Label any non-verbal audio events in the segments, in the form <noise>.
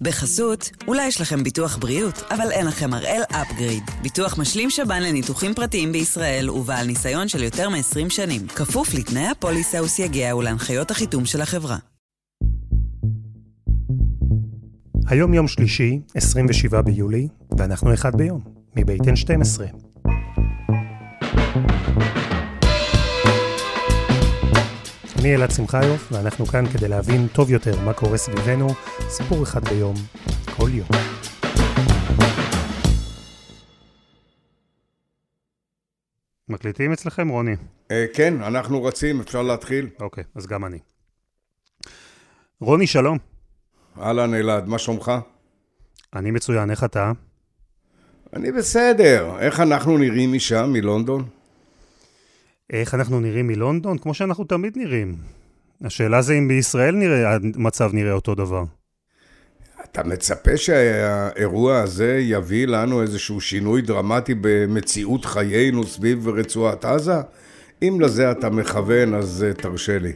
בחסות, אולי יש לכם ביטוח בריאות, אבל אין לכם הראל אפגריד. ביטוח משלים שב"ן לניתוחים פרטיים בישראל ובעל ניסיון של יותר מ-20 שנים. כפוף לתנאי הפוליסה וסייגיה ולהנחיות החיתום של החברה. היום יום שלישי, 27 ביולי, ואנחנו אחד ביום, מבית N12. אני אלעד שמחיוף, ואנחנו כאן כדי להבין טוב יותר מה קורה סביבנו, סיפור אחד ביום, כל יום. מקליטים אצלכם, רוני? אה, כן, אנחנו רצים, אפשר להתחיל. אוקיי, אז גם אני. רוני, שלום. אהלן אלעד, מה שלומך? אני מצוין, איך אתה? אני בסדר. איך אנחנו נראים משם, מלונדון? איך אנחנו נראים מלונדון? כמו שאנחנו תמיד נראים. השאלה זה אם בישראל נראה, המצב נראה אותו דבר. אתה מצפה שהאירוע הזה יביא לנו איזשהו שינוי דרמטי במציאות חיינו סביב רצועת עזה? אם לזה אתה מכוון, אז אה, תרשה לי.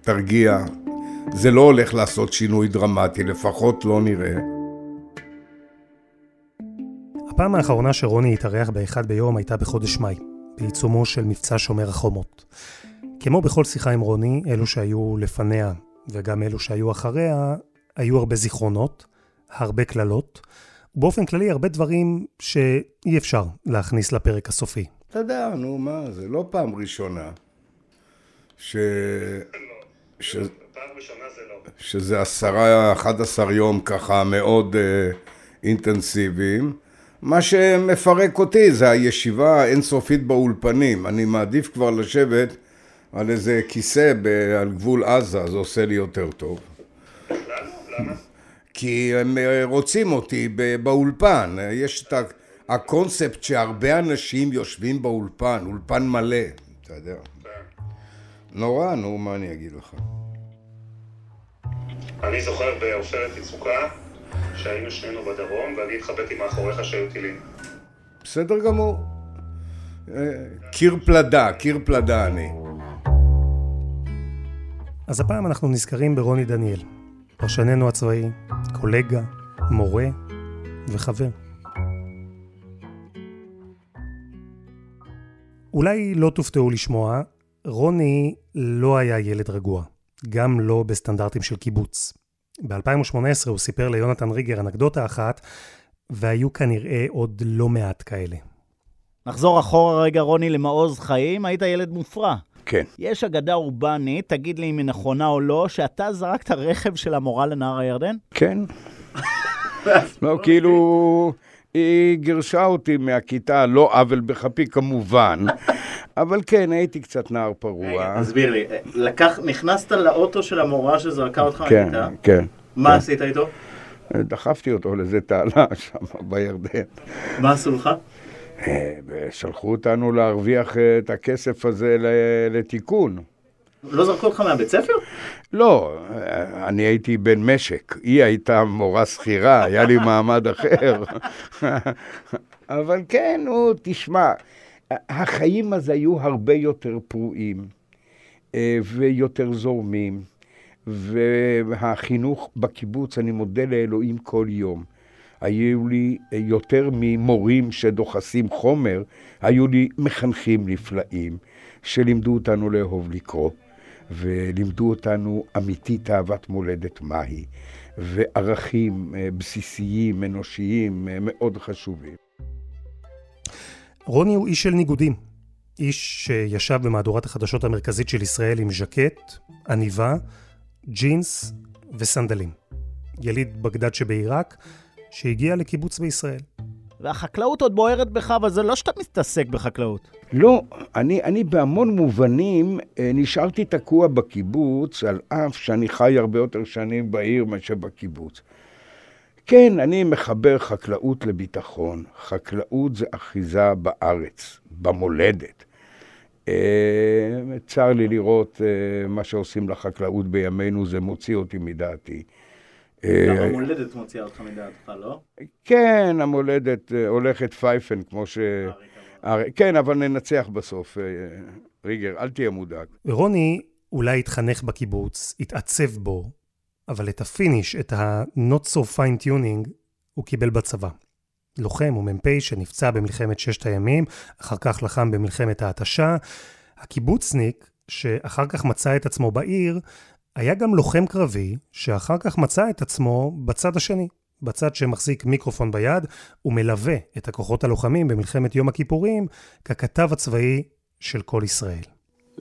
תרגיע. זה לא הולך לעשות שינוי דרמטי, לפחות לא נראה. הפעם האחרונה שרוני התארח באחד ביום הייתה בחודש מאי. בעיצומו של מבצע שומר החומות. כמו בכל שיחה עם רוני, אלו שהיו לפניה וגם אלו שהיו אחריה, היו הרבה זיכרונות, הרבה קללות, ובאופן כללי הרבה דברים שאי אפשר להכניס לפרק הסופי. אתה יודע, נו מה, זה לא פעם ראשונה ש... ש... שזה עשרה, אחד עשר יום ככה מאוד uh, אינטנסיביים. מה שמפרק אותי זה הישיבה האינסופית באולפנים. אני מעדיף כבר לשבת על איזה כיסא על גבול עזה, זה עושה לי יותר טוב. כי הם אה, רוצים אותי באולפן. יש את הקונספט שהרבה אנשים יושבים באולפן, אולפן מלא, אתה יודע. נורא, נו, מה אני אגיד לך? אני זוכר בעופרת יצוקה שהיינו שנינו בדרום, ואני התחבאתי מאחוריך שהיו טילים. בסדר גמור. אה, קיר פלדה, קיר פלדה אני. אז הפעם אנחנו נזכרים ברוני דניאל, פרשננו הצבאי, קולגה, מורה וחבר. אולי לא תופתעו לשמוע, רוני לא היה ילד רגוע, גם לא בסטנדרטים של קיבוץ. ב-2018 הוא סיפר ליונתן ריגר אנקדוטה אחת, והיו כנראה עוד לא מעט כאלה. נחזור אחורה רגע, רוני, למעוז חיים, היית ילד מופרע. כן. יש אגדה אורבנית, תגיד לי אם היא נכונה או לא, שאתה זרקת רכב של המורה לנהר הירדן? כן. <laughs> לא, כאילו... היא גירשה אותי מהכיתה, לא עוול בכפי כמובן, <laughs> אבל כן, הייתי קצת נער פרוע. תסביר לי, לקח, נכנסת לאוטו של המורה שזרקה אותך כן, מהכיתה? כן. מה כן. עשית איתו? דחפתי אותו לאיזה תעלה <laughs> שם בירדן. מה עשו לך? אה, שלחו אותנו להרוויח את הכסף הזה לתיקון. לא זרקו אותך מהבית ספר? לא, אני הייתי בן משק. היא הייתה מורה שכירה, היה לי מעמד אחר. אבל כן, נו, תשמע, החיים אז היו הרבה יותר פרועים אה, ויותר זורמים, והחינוך בקיבוץ, אני מודה לאלוהים כל יום. היו לי יותר ממורים שדוחסים חומר, היו לי מחנכים נפלאים, שלימדו אותנו לאהוב לקרוא. ולימדו אותנו אמיתית אהבת מולדת מהי, וערכים אה, בסיסיים, אנושיים, אה, מאוד חשובים. רוני הוא איש של ניגודים. איש שישב במהדורת החדשות המרכזית של ישראל עם ז'קט, עניבה, ג'ינס וסנדלים. יליד בגדד שבעיראק, שהגיע לקיבוץ בישראל. והחקלאות עוד בוערת בך, אבל זה לא שאתה מתעסק בחקלאות. לא, אני, אני בהמון מובנים אה, נשארתי תקוע בקיבוץ, על אף שאני חי הרבה יותר שנים בעיר מאשר בקיבוץ. כן, אני מחבר חקלאות לביטחון. חקלאות זה אחיזה בארץ, במולדת. אה, צר לי לראות אה, מה שעושים לחקלאות בימינו, זה מוציא אותי מדעתי. גם המולדת מוציאה אותך מדעתך, לא? כן, המולדת הולכת פייפן, כמו ש... כן, אבל ננצח בסוף. ריגר, אל תהיה מודאג. רוני אולי התחנך בקיבוץ, התעצב בו, אבל את ה finish, את ה-not so fine tuning, הוא קיבל בצבא. לוחם ומ"פ שנפצע במלחמת ששת הימים, אחר כך לחם במלחמת ההתשה. הקיבוצניק, שאחר כך מצא את עצמו בעיר, היה גם לוחם קרבי, שאחר כך מצא את עצמו בצד השני, בצד שמחזיק מיקרופון ביד, ומלווה את הכוחות הלוחמים במלחמת יום הכיפורים, ככתב הצבאי של כל ישראל.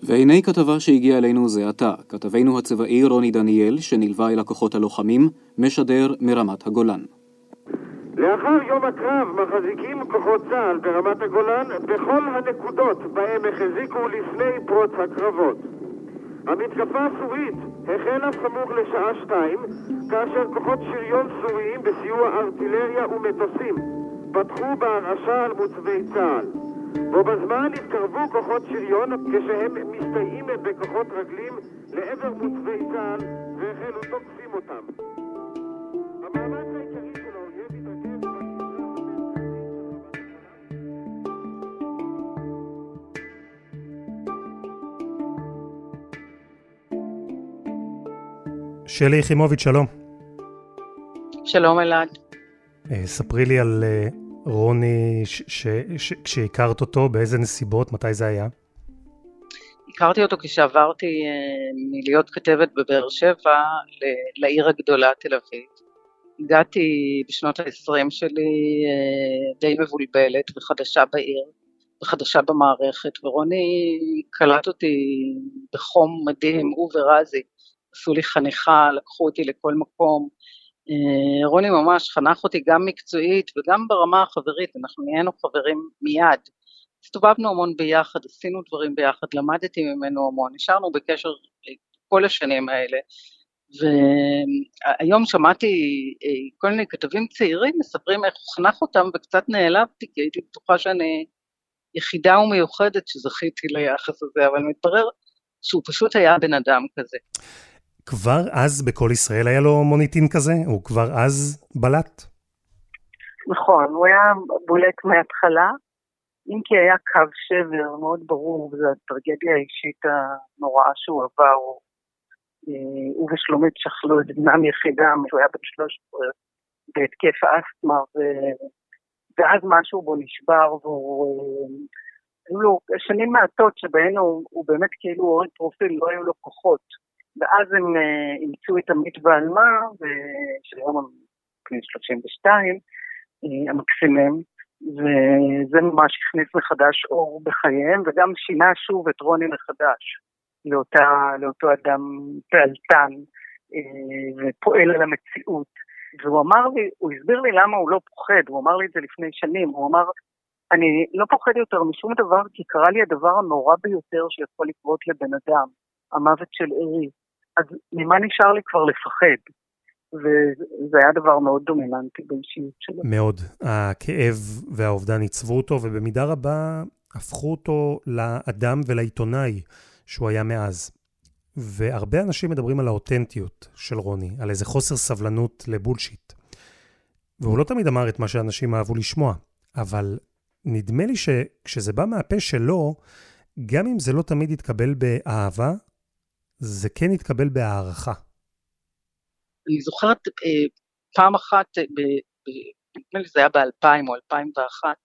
והנה כתבה שהגיעה אלינו זה עתה, כתבנו הצבאי רוני דניאל, שנלווה אל הכוחות הלוחמים, משדר מרמת הגולן. לאחר יום הקרב מחזיקים כוחות צה"ל ברמת הגולן בכל הנקודות בהם החזיקו לפני פרוץ הקרבות. המתקפה הסורית החלה סמוך לשעה שתיים, כאשר כוחות שריון סוריים בסיוע ארטילריה ומטוסים פתחו בהרעשה על מוצבי צה"ל. בו בזמן התקרבו כוחות שריון כשהם מסתייעים בכוחות רגלים לעבר מוצבי צה"ל והחלו תוקפים אותם. שלי יחימוביץ', שלום. שלום אלעד. אה, ספרי לי על אה, רוני, כשהכרת אותו, באיזה נסיבות, מתי זה היה? הכרתי אותו כשעברתי אה, מלהיות כתבת בבאר שבע לעיר הגדולה תל אביב. הגעתי בשנות ה-20 שלי די מבולבלת וחדשה בעיר וחדשה במערכת, ורוני קלט אותי בחום מדהים, הוא ורזי. עשו לי חניכה, לקחו אותי לכל מקום. אה, רוני ממש חנך אותי גם מקצועית וגם ברמה החברית, אנחנו נהיינו חברים מיד. הסתובבנו המון ביחד, עשינו דברים ביחד, למדתי ממנו המון, נשארנו בקשר כל השנים האלה. והיום שמעתי אה, כל מיני כתבים צעירים מספרים איך הוא חנך אותם וקצת נעלבתי כי הייתי בטוחה שאני יחידה ומיוחדת שזכיתי ליחס הזה, אבל מתברר שהוא פשוט היה בן אדם כזה. כבר אז בכל ישראל היה לו מוניטין כזה? הוא כבר אז בלט? נכון, הוא היה בולט מההתחלה, אם כי היה קו שבר מאוד ברור, וזו הטרגדיה האישית הנוראה שהוא עבר. אה, הוא ושלומית שכלו את בנם יחידם, שהוא היה בן 13, בהתקף אסתמה, ו... ואז משהו בו נשבר, והוא... אה, היו לו שנים מעטות שבהן הוא, הוא באמת כאילו הוריד פרופיל, לא היו לו כוחות. ואז הם אה, אימצו את עמית ועלמה, שהיום הם בני 32, אה, המקסימים, וזה ממש הכניס מחדש אור בחייהם, וגם שינה שוב את רוני מחדש לאותה, לאותו אדם פעלתן אה, ופועל על המציאות. והוא אמר לי, הוא הסביר לי למה הוא לא פוחד, הוא אמר לי את זה לפני שנים, הוא אמר, אני לא פוחד יותר משום דבר, כי קרה לי הדבר הנורא ביותר שיכול לקרות לבן אדם, המוות של ארי. אז ממה נשאר לי כבר לפחד? וזה היה דבר מאוד דומיננטי באישיות שלו. מאוד. הכאב והאובדן עיצבו אותו, ובמידה רבה הפכו אותו לאדם ולעיתונאי שהוא היה מאז. והרבה אנשים מדברים על האותנטיות של רוני, על איזה חוסר סבלנות לבולשיט. והוא לא תמיד אמר את מה שאנשים אהבו לשמוע, אבל נדמה לי שכשזה בא מהפה שלו, גם אם זה לא תמיד יתקבל באהבה, זה כן התקבל בהערכה. אני זוכרת אה, פעם אחת, אה, נדמה לי זה היה ב-2000 או 2001,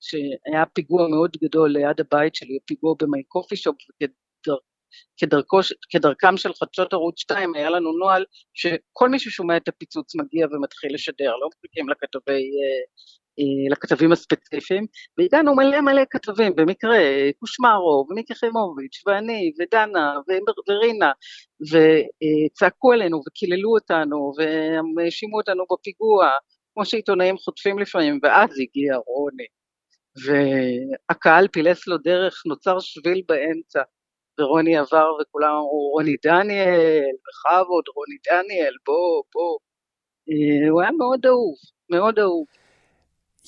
שהיה פיגוע מאוד גדול ליד הבית שלי, פיגוע במי קופי שופ, כדרכו, כדרכם של חדשות ערוץ 2, היה לנו נוהל שכל מי ששומע את הפיצוץ מגיע ומתחיל לשדר, לא מחכים לכתבי אה, לכתבים הספציפיים, והגענו מלא מלא כתבים, במקרה קושמרו, ומיקי חימוביץ', ואני, ודנה, ורינה, וצעקו עלינו, וקיללו אותנו, והאשימו אותנו בפיגוע, כמו שעיתונאים חוטפים לפעמים, ואז הגיע רוני, והקהל פילס לו דרך, נוצר שביל באמצע, ורוני עבר, וכולם אמרו, רוני דניאל, בכבוד, רוני דניאל, בוא, בוא. אה, הוא היה מאוד אהוב, מאוד אהוב.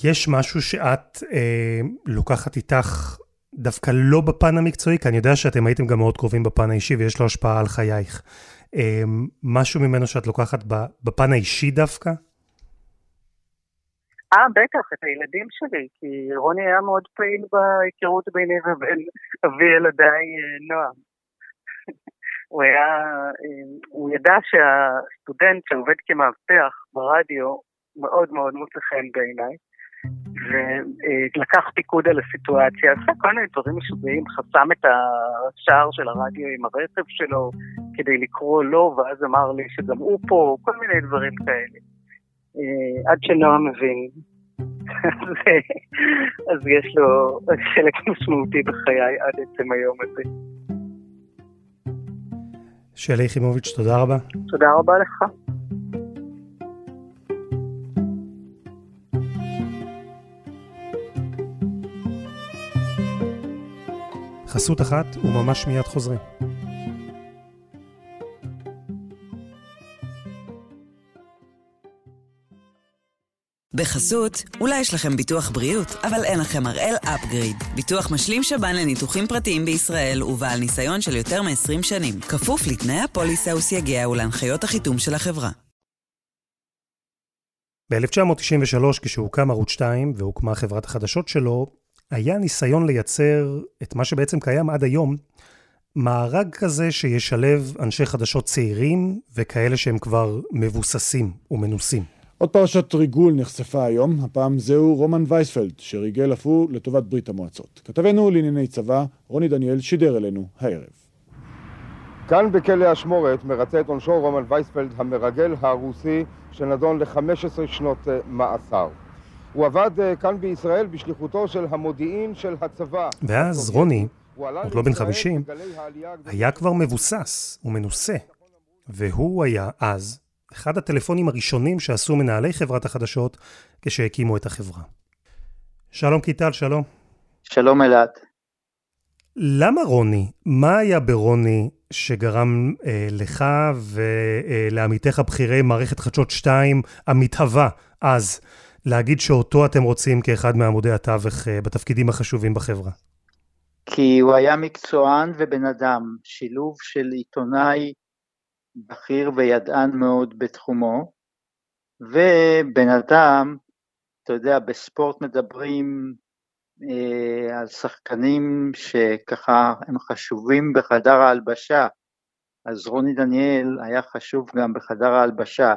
יש משהו שאת אה, לוקחת איתך דווקא לא בפן המקצועי, כי אני יודע שאתם הייתם גם מאוד קרובים בפן האישי ויש לו השפעה על חייך. אה, משהו ממנו שאת לוקחת בפן האישי דווקא? אה, בטח, את הילדים שלי, כי רוני היה מאוד פעיל בהיכרות ביני ובין אבי ילדיי אה, נועם. <laughs> הוא היה, הוא ידע שהסטודנט שעובד כמאבטח ברדיו מאוד מאוד מוצא חן בעיניי. ולקח פיקוד על הסיטואציה, עשה כל מיני דברים משוגעים, חסם את השער של הרדיו עם הרכב שלו כדי לקרוא לו, ואז אמר לי שגם הוא פה, כל מיני דברים כאלה. אה, עד שנועם מבין. <laughs> אז יש לו חלק משמעותי בחיי עד עצם היום הזה. שלי יחימוביץ', תודה רבה. תודה רבה לך. חסות אחת וממש מיד חוזרים. בחסות, אולי יש לכם ביטוח בריאות, אבל אין לכם הראל אפגריד. ביטוח משלים שב"ן לניתוחים פרטיים בישראל ובעל ניסיון של יותר מ-20 שנים. כפוף לתנאי הפוליסה וסייגיה ולהנחיות החיתום של החברה. ב-1993, כשהוקם ערוץ 2 והוקמה חברת החדשות שלו, היה ניסיון לייצר את מה שבעצם קיים עד היום, מארג כזה שישלב אנשי חדשות צעירים וכאלה שהם כבר מבוססים ומנוסים. עוד פרשת ריגול נחשפה היום, הפעם זהו רומן וייספלד, שריגל אף הוא לטובת ברית המועצות. כתבנו לענייני צבא, רוני דניאל, שידר אלינו הערב. כאן בכלא אשמורת מרצה את עונשו רומן וייספלד המרגל הרוסי שנדון ל-15 שנות אה, מאסר. הוא עבד אה, כאן בישראל בשליחותו של המודיעין של הצבא. ואז רוני, עוד לא בן 50, היה כבר מבוסס ומנוסה. והוא היה אז אחד הטלפונים הראשונים שעשו מנהלי חברת החדשות כשהקימו את החברה. שלום קיטל, שלום. שלום אלעד. למה רוני? מה היה ברוני שגרם אה, לך ולעמיתיך אה, בכירי מערכת חדשות 2 המתהווה אז להגיד שאותו אתם רוצים כאחד מעמודי התווך אה, בתפקידים החשובים בחברה? כי הוא היה מקצוען ובן אדם, שילוב של עיתונאי בכיר וידען מאוד בתחומו, ובן אדם, אתה יודע, בספורט מדברים אה, על שחקנים שככה הם חשובים בחדר ההלבשה, אז רוני דניאל היה חשוב גם בחדר ההלבשה,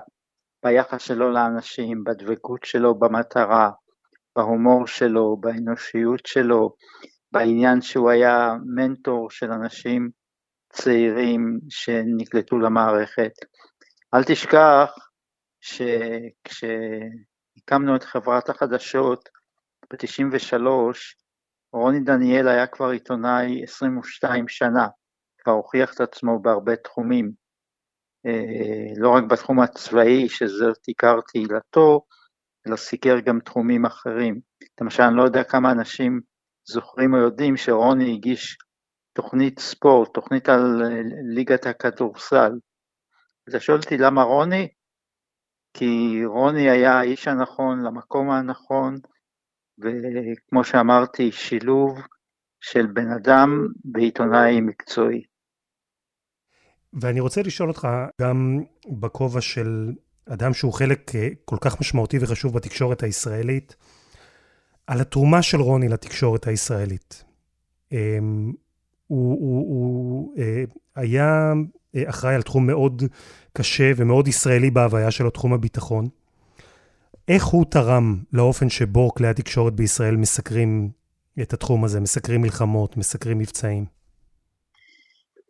ביחס שלו לאנשים, בדבקות שלו במטרה, בהומור שלו, באנושיות שלו, בעניין שהוא היה מנטור של אנשים צעירים שנקלטו למערכת. אל תשכח שכשהקמנו את חברת החדשות ב-93, רוני דניאל היה כבר עיתונאי 22 שנה, כבר הוכיח את עצמו בהרבה תחומים. אה, לא רק בתחום הצבאי, שזאת עיקר תהילתו, אלא סיקר גם תחומים אחרים. למשל, אני לא יודע כמה אנשים זוכרים או יודעים שרוני הגיש תוכנית ספורט, תוכנית על אה, ליגת הכדורסל. אתה שואל אותי למה רוני? כי רוני היה האיש הנכון למקום הנכון, וכמו שאמרתי, שילוב של בן אדם ועיתונאי מקצועי. ואני רוצה לשאול אותך, גם בכובע של אדם שהוא חלק אה, כל כך משמעותי וחשוב בתקשורת הישראלית, על התרומה של רוני לתקשורת הישראלית. אמ, הוא, הוא, הוא אה, היה אה, אחראי על תחום מאוד קשה ומאוד ישראלי בהוויה שלו, תחום הביטחון. איך הוא תרם לאופן שבו כלי התקשורת בישראל מסקרים את התחום הזה, מסקרים מלחמות, מסקרים מבצעים?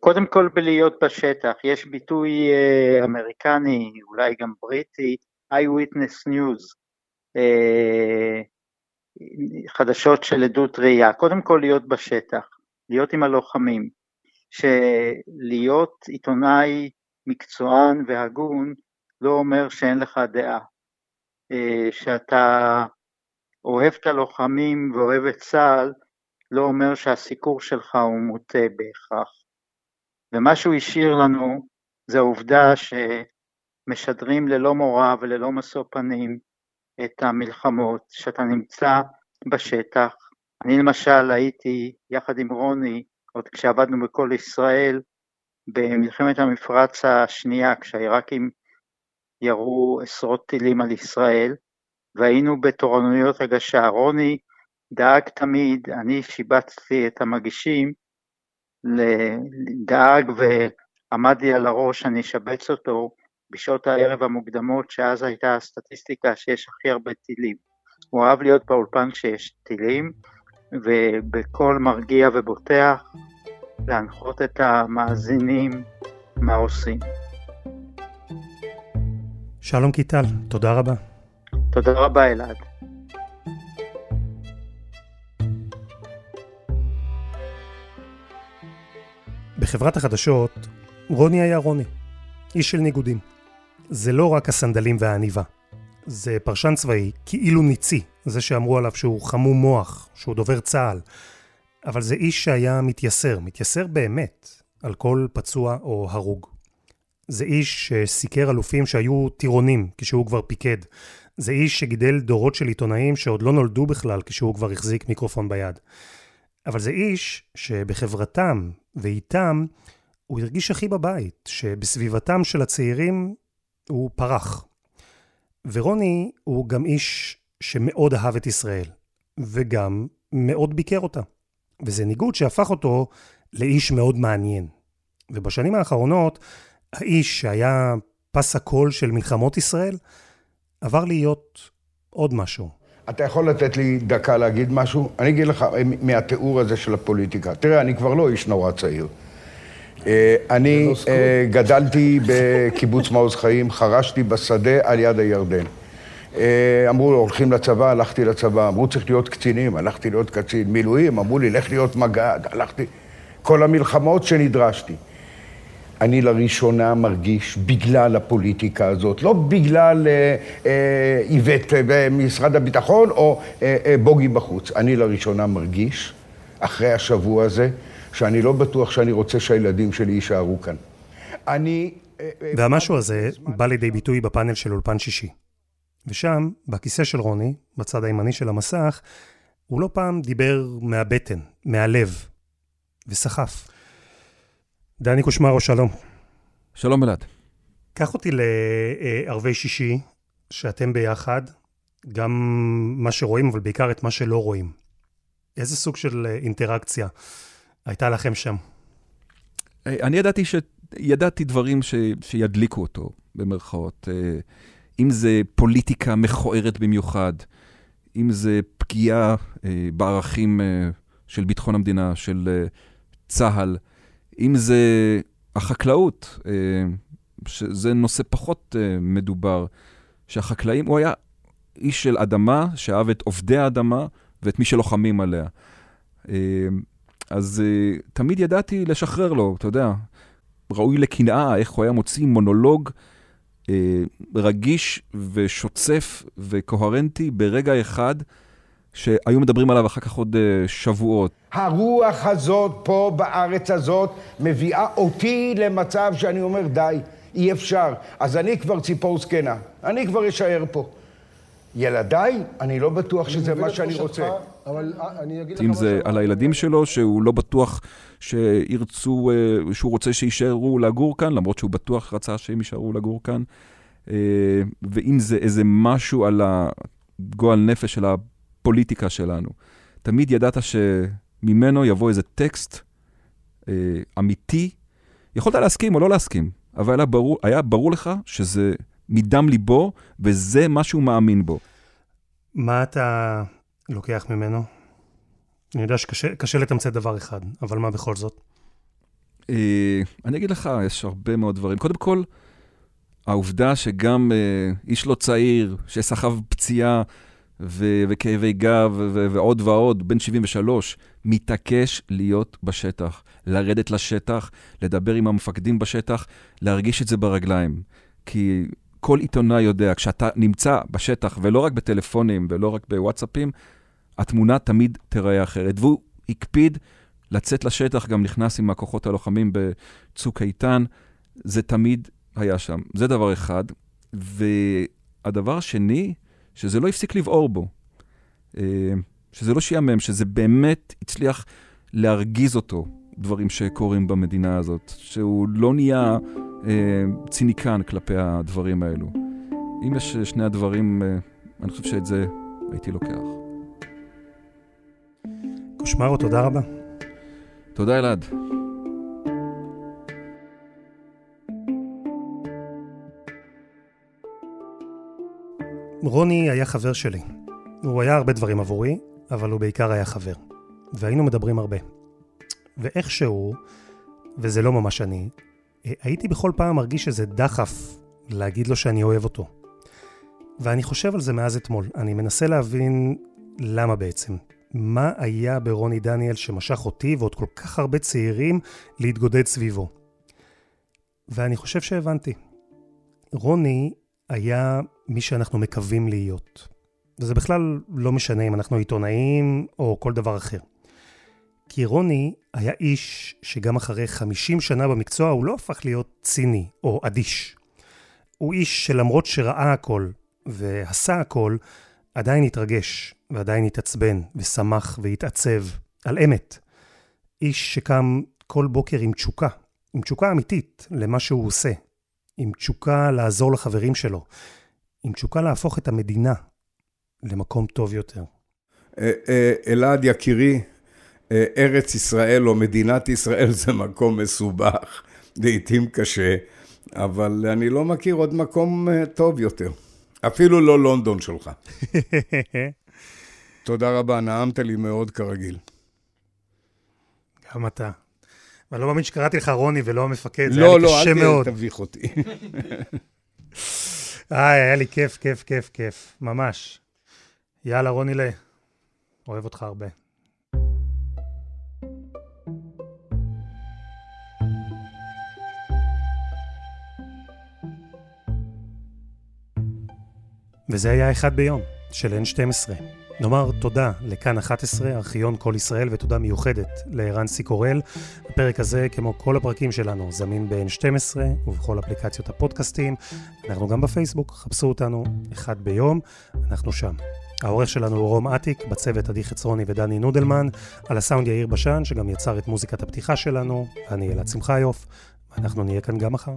קודם כל בלהיות בשטח, יש ביטוי אה, אמריקני, אולי גם בריטי, Eyewitness News, אה, חדשות של עדות ראייה, קודם כל להיות בשטח, להיות עם הלוחמים, שלהיות עיתונאי מקצוען והגון לא אומר שאין לך דעה, אה, שאתה אוהב את הלוחמים ואוהב את צה"ל לא אומר שהסיקור שלך הוא מוטה בהכרח. ומה שהוא השאיר לנו זה העובדה שמשדרים ללא מורא וללא משוא פנים את המלחמות, שאתה נמצא בשטח. אני למשל הייתי יחד עם רוני, עוד כשעבדנו בכל ישראל, במלחמת המפרץ השנייה, כשהעיראקים ירו עשרות טילים על ישראל, והיינו בתורנויות הגשה. רוני דאג תמיד, אני שיבצתי את המגישים, דאג עמד לי על הראש, אני אשבץ אותו בשעות הערב המוקדמות, שאז הייתה הסטטיסטיקה שיש הכי הרבה טילים. הוא אהב להיות באולפן כשיש טילים, ובקול מרגיע ובוטח, להנחות את המאזינים מה עושים. שלום קיטל, תודה רבה. תודה רבה אלעד. בחברת החדשות, רוני היה רוני. איש של ניגודים. זה לא רק הסנדלים והעניבה. זה פרשן צבאי, כאילו ניצי, זה שאמרו עליו שהוא חמום מוח, שהוא דובר צה"ל. אבל זה איש שהיה מתייסר, מתייסר באמת, על כל פצוע או הרוג. זה איש שסיקר אלופים שהיו טירונים כשהוא כבר פיקד. זה איש שגידל דורות של עיתונאים שעוד לא נולדו בכלל כשהוא כבר החזיק מיקרופון ביד. אבל זה איש שבחברתם ואיתם הוא הרגיש הכי בבית, שבסביבתם של הצעירים הוא פרח. ורוני הוא גם איש שמאוד אהב את ישראל, וגם מאוד ביקר אותה. וזה ניגוד שהפך אותו לאיש מאוד מעניין. ובשנים האחרונות, האיש שהיה פס הקול של מלחמות ישראל, עבר להיות עוד משהו. אתה יכול לתת לי דקה להגיד משהו? אני אגיד לך מהתיאור הזה של הפוליטיקה. תראה, אני כבר לא איש נורא צעיר. אה, אני אה, גדלתי בקיבוץ <laughs> מעוז חיים, חרשתי בשדה על יד הירדן. אה, אמרו, הולכים לצבא, הלכתי לצבא. אמרו, צריך להיות קצינים, הלכתי להיות קצין. מילואים, אמרו לי, לך להיות מג"ד, הלכתי... כל המלחמות שנדרשתי. אני לראשונה מרגיש בגלל הפוליטיקה הזאת, לא בגלל אה, אה, איווט במשרד הביטחון או אה, אה, בוגי בחוץ. אני לראשונה מרגיש, אחרי השבוע הזה, שאני לא בטוח שאני רוצה שהילדים שלי יישארו כאן. אני... אה, אה, והמשהו הזה בא לידי ביטוי בפאנל של אולפן שישי. ושם, בכיסא של רוני, בצד הימני של המסך, הוא לא פעם דיבר מהבטן, מהלב, וסחף. דני קושמרו, שלום. שלום אלעד. קח אותי לערבי שישי, שאתם ביחד, גם מה שרואים, אבל בעיקר את מה שלא רואים. איזה סוג של אינטראקציה הייתה לכם שם? אני ידעתי, ש... ידעתי דברים ש... שידליקו אותו, במרכאות. אה, אם זה פוליטיקה מכוערת במיוחד, אם זה פגיעה אה, בערכים אה, של ביטחון המדינה, של אה, צה"ל, אם זה החקלאות, אה, שזה נושא פחות אה, מדובר, שהחקלאים, הוא היה איש של אדמה, שאהב את עובדי האדמה ואת מי שלוחמים עליה. אה, אז תמיד ידעתי לשחרר לו, אתה יודע, ראוי לקנאה, איך הוא היה מוציא מונולוג רגיש ושוצף וקוהרנטי ברגע אחד. שהיו מדברים עליו אחר כך עוד uh, שבועות. הרוח הזאת פה בארץ הזאת מביאה אותי למצב שאני אומר די, אי אפשר. אז אני כבר ציפור זקנה, אני כבר אשאר פה. ילדיי, אני לא בטוח שזה מה שאני רוצה. אבל אה, אני אגיד לך אם זה על הילדים שלו, שהוא לא בטוח שירצו, אה, שהוא רוצה שיישארו לגור כאן, למרות שהוא בטוח רצה שהם יישארו לגור כאן. ואם זה איזה משהו על הגועל נפש של הפוליטיקה שלנו. תמיד ידעת שממנו יבוא איזה טקסט אה, אמיתי. יכולת להסכים או לא להסכים, אבל היה ברור, היה ברור לך שזה מדם ליבו, וזה מה שהוא מאמין בו. מה אתה לוקח ממנו? אני יודע שקשה לתמצת דבר אחד, אבל מה בכל זאת? אה, אני אגיד לך, יש הרבה מאוד דברים. קודם כל, העובדה שגם אה, איש לא צעיר, שסחב פציעה ו- וכאבי גב ו- ועוד ועוד, בן 73, מתעקש להיות בשטח, לרדת לשטח, לדבר עם המפקדים בשטח, להרגיש את זה ברגליים. כי כל עיתונאי יודע, כשאתה נמצא בשטח, ולא רק בטלפונים ולא רק בוואטסאפים, התמונה תמיד תיראה אחרת. והוא הקפיד לצאת לשטח, גם נכנס עם הכוחות הלוחמים בצוק איתן, זה תמיד היה שם. זה דבר אחד. והדבר השני, שזה לא הפסיק לבעור בו, אה, שזה לא שיאמם, שזה באמת הצליח להרגיז אותו, דברים שקורים במדינה הזאת, שהוא לא נהיה אה, ציניקן כלפי הדברים האלו. אם יש שני הדברים, אה, אני חושב שאת זה הייתי לוקח. קושמרו, תודה רבה. תודה, אלעד. רוני היה חבר שלי. הוא היה הרבה דברים עבורי, אבל הוא בעיקר היה חבר. והיינו מדברים הרבה. ואיכשהו, וזה לא ממש אני, הייתי בכל פעם מרגיש איזה דחף להגיד לו שאני אוהב אותו. ואני חושב על זה מאז אתמול. אני מנסה להבין למה בעצם. מה היה ברוני דניאל שמשך אותי ועוד כל כך הרבה צעירים להתגודד סביבו. ואני חושב שהבנתי. רוני היה מי שאנחנו מקווים להיות. וזה בכלל לא משנה אם אנחנו עיתונאים או כל דבר אחר. כי רוני היה איש שגם אחרי 50 שנה במקצוע הוא לא הפך להיות ציני או אדיש. הוא איש שלמרות שראה הכל ועשה הכל, עדיין התרגש ועדיין התעצבן ושמח והתעצב על אמת. איש שקם כל בוקר עם תשוקה, עם תשוקה אמיתית למה שהוא עושה, עם תשוקה לעזור לחברים שלו, עם תשוקה להפוך את המדינה למקום טוב יותר. אה, אה, אלעד יקירי, אה, ארץ ישראל או מדינת ישראל זה מקום מסובך, לעיתים קשה, אבל אני לא מכיר עוד מקום טוב יותר. אפילו לא לונדון שלך. <laughs> תודה רבה, נעמת לי מאוד כרגיל. גם אתה. ואני לא מאמין שקראתי לך רוני ולא המפקד, זה לא, היה לי לא, קשה מאוד. לא, לא, אל תביך אותי. <laughs> איי, היה לי כיף, כיף, כיף, כיף, ממש. יאללה, רוני לה, אוהב אותך הרבה. וזה היה אחד ביום, של N12. נאמר תודה לכאן 11, ארכיון כל ישראל, ותודה מיוחדת לערן סיקורל. הפרק הזה, כמו כל הפרקים שלנו, זמין ב-N12 ובכל אפליקציות הפודקאסטים. אנחנו גם בפייסבוק, חפשו אותנו אחד ביום, אנחנו שם. העורך שלנו הוא רום אטיק, בצוות עדי חצרוני ודני נודלמן, על הסאונד יאיר בשן, שגם יצר את מוזיקת הפתיחה שלנו, ואני אלעד שמחיוף, ואנחנו נהיה כאן גם מחר.